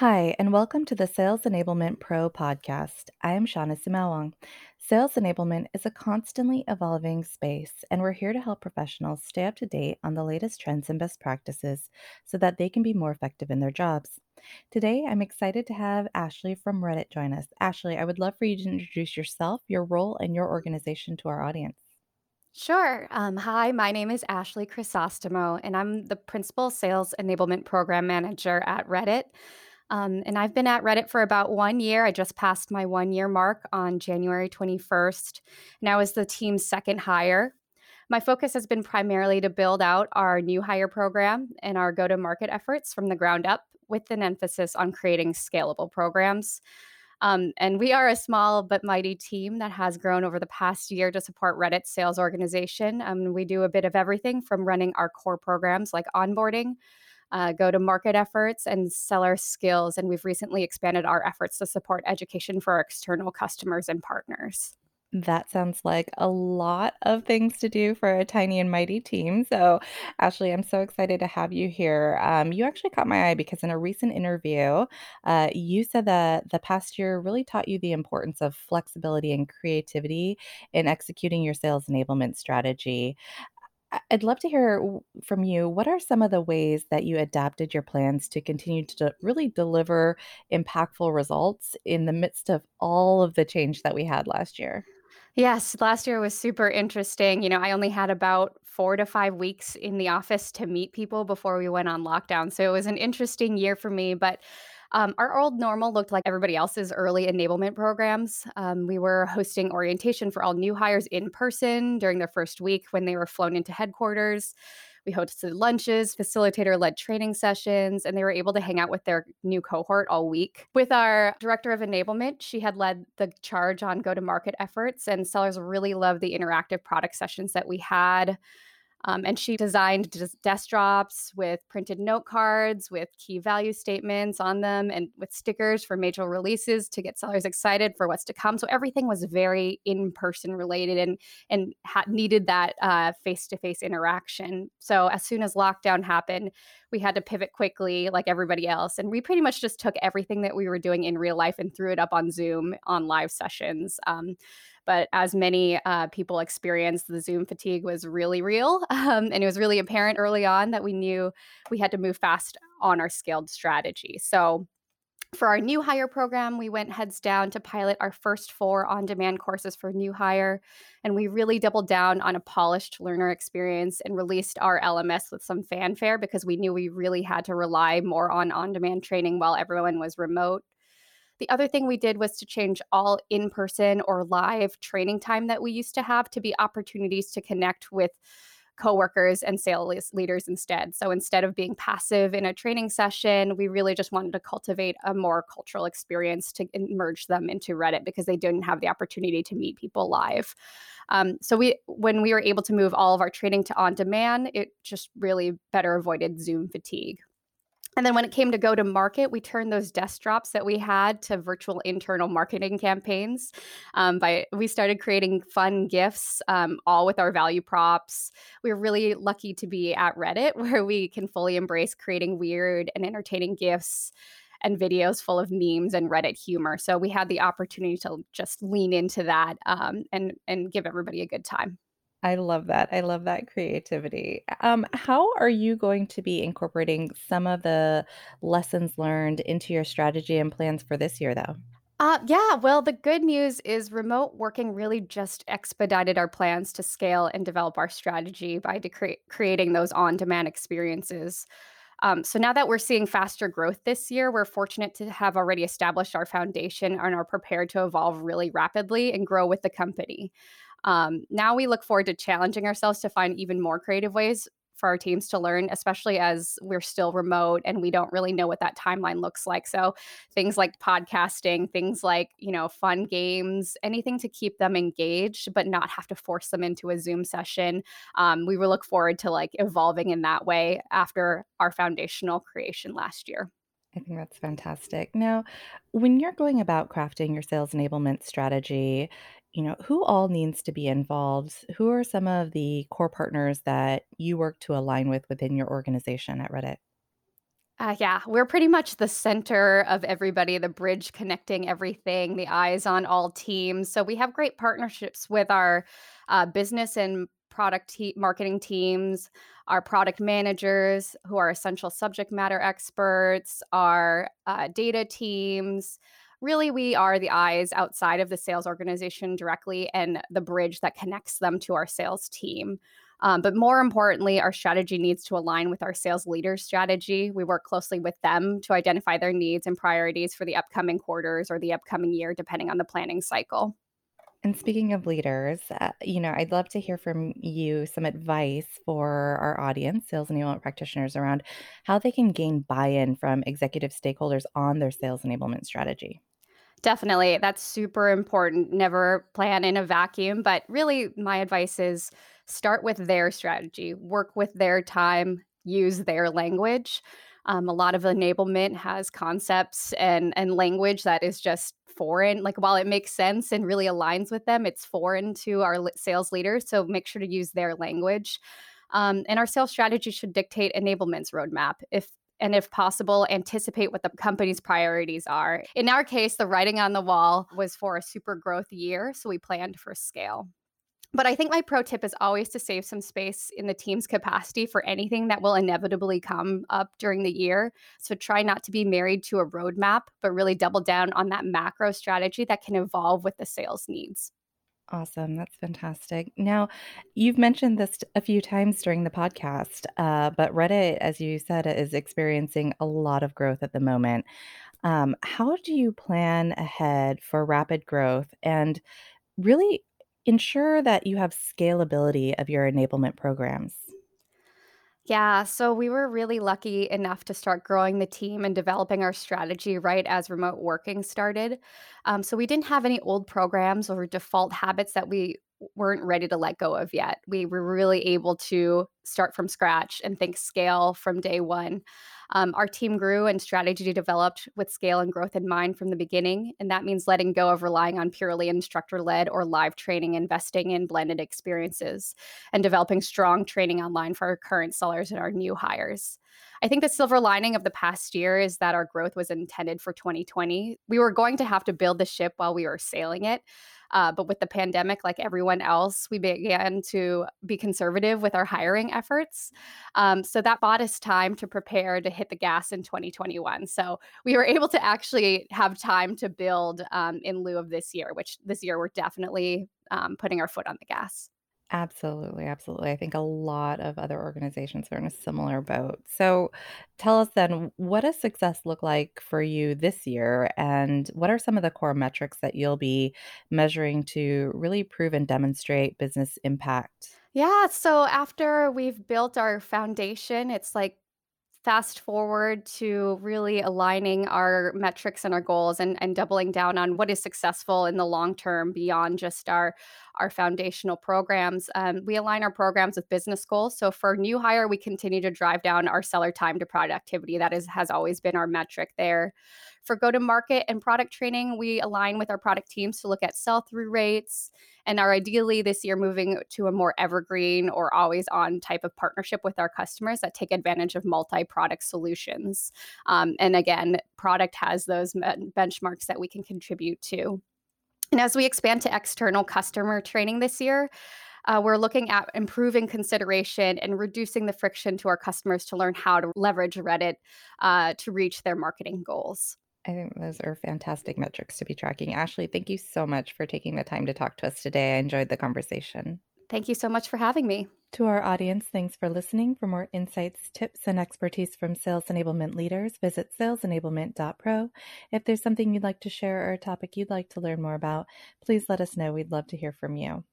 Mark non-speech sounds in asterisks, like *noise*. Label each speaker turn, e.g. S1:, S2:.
S1: Hi, and welcome to the Sales Enablement Pro podcast. I am Shauna Sumaoang. Sales enablement is a constantly evolving space, and we're here to help professionals stay up to date on the latest trends and best practices so that they can be more effective in their jobs. Today, I'm excited to have Ashley from Reddit join us. Ashley, I would love for you to introduce yourself, your role, and your organization to our audience.
S2: Sure. Um, hi, my name is Ashley Chrysostomo, and I'm the Principal Sales Enablement Program Manager at Reddit. Um, and I've been at Reddit for about one year. I just passed my one year mark on January 21st, and I was the team's second hire. My focus has been primarily to build out our new hire program and our go to market efforts from the ground up with an emphasis on creating scalable programs. Um, and we are a small but mighty team that has grown over the past year to support Reddit's sales organization. Um, we do a bit of everything from running our core programs like onboarding, uh, go to market efforts, and seller skills. And we've recently expanded our efforts to support education for our external customers and partners.
S1: That sounds like a lot of things to do for a tiny and mighty team. So, Ashley, I'm so excited to have you here. Um, you actually caught my eye because in a recent interview, uh, you said that the past year really taught you the importance of flexibility and creativity in executing your sales enablement strategy. I'd love to hear from you. What are some of the ways that you adapted your plans to continue to really deliver impactful results in the midst of all of the change that we had last year?
S2: Yes, last year was super interesting. You know, I only had about 4 to 5 weeks in the office to meet people before we went on lockdown, so it was an interesting year for me, but, um, our old normal looked like everybody else's early enablement programs. Um, we were hosting orientation for all new hires in person during their first week when they were flown into headquarters. We hosted lunches, facilitator led training sessions, and they were able to hang out with their new cohort all week. With our director of enablement, she had led the charge on go to market efforts, and sellers really loved the interactive product sessions that we had. Um, and she designed des- desk drops with printed note cards with key value statements on them and with stickers for major releases to get sellers excited for what's to come. So everything was very in person related and and ha- needed that face to face interaction. So as soon as lockdown happened, we had to pivot quickly, like everybody else, and we pretty much just took everything that we were doing in real life and threw it up on Zoom on live sessions. Um, but as many uh, people experienced, the Zoom fatigue was really real. *laughs* Um, and it was really apparent early on that we knew we had to move fast on our scaled strategy. So, for our new hire program, we went heads down to pilot our first four on demand courses for new hire. And we really doubled down on a polished learner experience and released our LMS with some fanfare because we knew we really had to rely more on on demand training while everyone was remote. The other thing we did was to change all in person or live training time that we used to have to be opportunities to connect with coworkers and sales leaders instead. So instead of being passive in a training session, we really just wanted to cultivate a more cultural experience to merge them into Reddit because they didn't have the opportunity to meet people live. Um, so we, when we were able to move all of our training to on demand, it just really better avoided Zoom fatigue. And then when it came to go to market, we turned those desk drops that we had to virtual internal marketing campaigns. Um, by we started creating fun GIFs, um, all with our value props. We are really lucky to be at Reddit, *laughs* where we can fully embrace creating weird and entertaining GIFs and videos full of memes and Reddit humor. So we had the opportunity to just lean into that um, and and give everybody a good time.
S1: I love that. I love that creativity. Um, how are you going to be incorporating some of the lessons learned into your strategy and plans for this year, though?
S2: Uh, yeah, well, the good news is remote working really just expedited our plans to scale and develop our strategy by creating those on demand experiences. Um, so now that we're seeing faster growth this year, we're fortunate to have already established our foundation and are prepared to evolve really rapidly and grow with the company. Um, now we look forward to challenging ourselves to find even more creative ways for our teams to learn, especially as we're still remote and we don't really know what that timeline looks like. So things like podcasting, things like, you know, fun games, anything to keep them engaged, but not have to force them into a Zoom session. Um, we will look forward to like evolving in that way after our foundational creation last year.
S1: I think that's fantastic. Now, when you're going about crafting your sales enablement strategy, you know, who all needs to be involved? Who are some of the core partners that you work to align with within your organization at Reddit?
S2: Uh, yeah, we're pretty much the center of everybody, the bridge connecting everything, the eyes on all teams. So we have great partnerships with our uh, business and product te- marketing teams, our product managers who are essential subject matter experts, our uh, data teams. Really, we are the eyes outside of the sales organization directly and the bridge that connects them to our sales team. Um, but more importantly, our strategy needs to align with our sales leaders' strategy. We work closely with them to identify their needs and priorities for the upcoming quarters or the upcoming year, depending on the planning cycle.
S1: And speaking of leaders, uh, you know, I'd love to hear from you some advice for our audience, sales enablement practitioners, around how they can gain buy in from executive stakeholders on their sales enablement strategy.
S2: Definitely. That's super important. Never plan in a vacuum. But really, my advice is start with their strategy, work with their time, use their language. Um, a lot of enablement has concepts and and language that is just foreign. Like while it makes sense and really aligns with them, it's foreign to our sales leaders. So make sure to use their language. Um, and our sales strategy should dictate enablement's roadmap. If and if possible, anticipate what the company's priorities are. In our case, the writing on the wall was for a super growth year, so we planned for scale. But I think my pro tip is always to save some space in the team's capacity for anything that will inevitably come up during the year. So try not to be married to a roadmap, but really double down on that macro strategy that can evolve with the sales needs.
S1: Awesome. That's fantastic. Now, you've mentioned this a few times during the podcast, uh, but Reddit, as you said, is experiencing a lot of growth at the moment. Um, how do you plan ahead for rapid growth and really ensure that you have scalability of your enablement programs?
S2: Yeah, so we were really lucky enough to start growing the team and developing our strategy right as remote working started. Um, so we didn't have any old programs or default habits that we weren't ready to let go of yet. We were really able to start from scratch and think scale from day one. Um, our team grew and strategy developed with scale and growth in mind from the beginning. And that means letting go of relying on purely instructor led or live training, investing in blended experiences, and developing strong training online for our current sellers and our new hires. I think the silver lining of the past year is that our growth was intended for 2020. We were going to have to build the ship while we were sailing it. Uh, but with the pandemic, like everyone else, we began to be conservative with our hiring efforts. Um, so that bought us time to prepare to hit the gas in 2021. So we were able to actually have time to build um, in lieu of this year, which this year we're definitely um, putting our foot on the gas.
S1: Absolutely, absolutely. I think a lot of other organizations are in a similar boat. So tell us then, what does success look like for you this year? And what are some of the core metrics that you'll be measuring to really prove and demonstrate business impact?
S2: Yeah, so after we've built our foundation, it's like fast forward to really aligning our metrics and our goals and, and doubling down on what is successful in the long term beyond just our our foundational programs. Um, we align our programs with business goals. So for new hire we continue to drive down our seller time to productivity. That is has always been our metric there. For go to market and product training, we align with our product teams to look at sell through rates and are ideally this year moving to a more evergreen or always on type of partnership with our customers that take advantage of multi product solutions. Um, and again, product has those benchmarks that we can contribute to. And as we expand to external customer training this year, uh, we're looking at improving consideration and reducing the friction to our customers to learn how to leverage Reddit uh, to reach their marketing goals.
S1: I think those are fantastic metrics to be tracking. Ashley, thank you so much for taking the time to talk to us today. I enjoyed the conversation.
S2: Thank you so much for having me.
S1: To our audience, thanks for listening. For more insights, tips, and expertise from sales enablement leaders, visit salesenablement.pro. If there's something you'd like to share or a topic you'd like to learn more about, please let us know. We'd love to hear from you.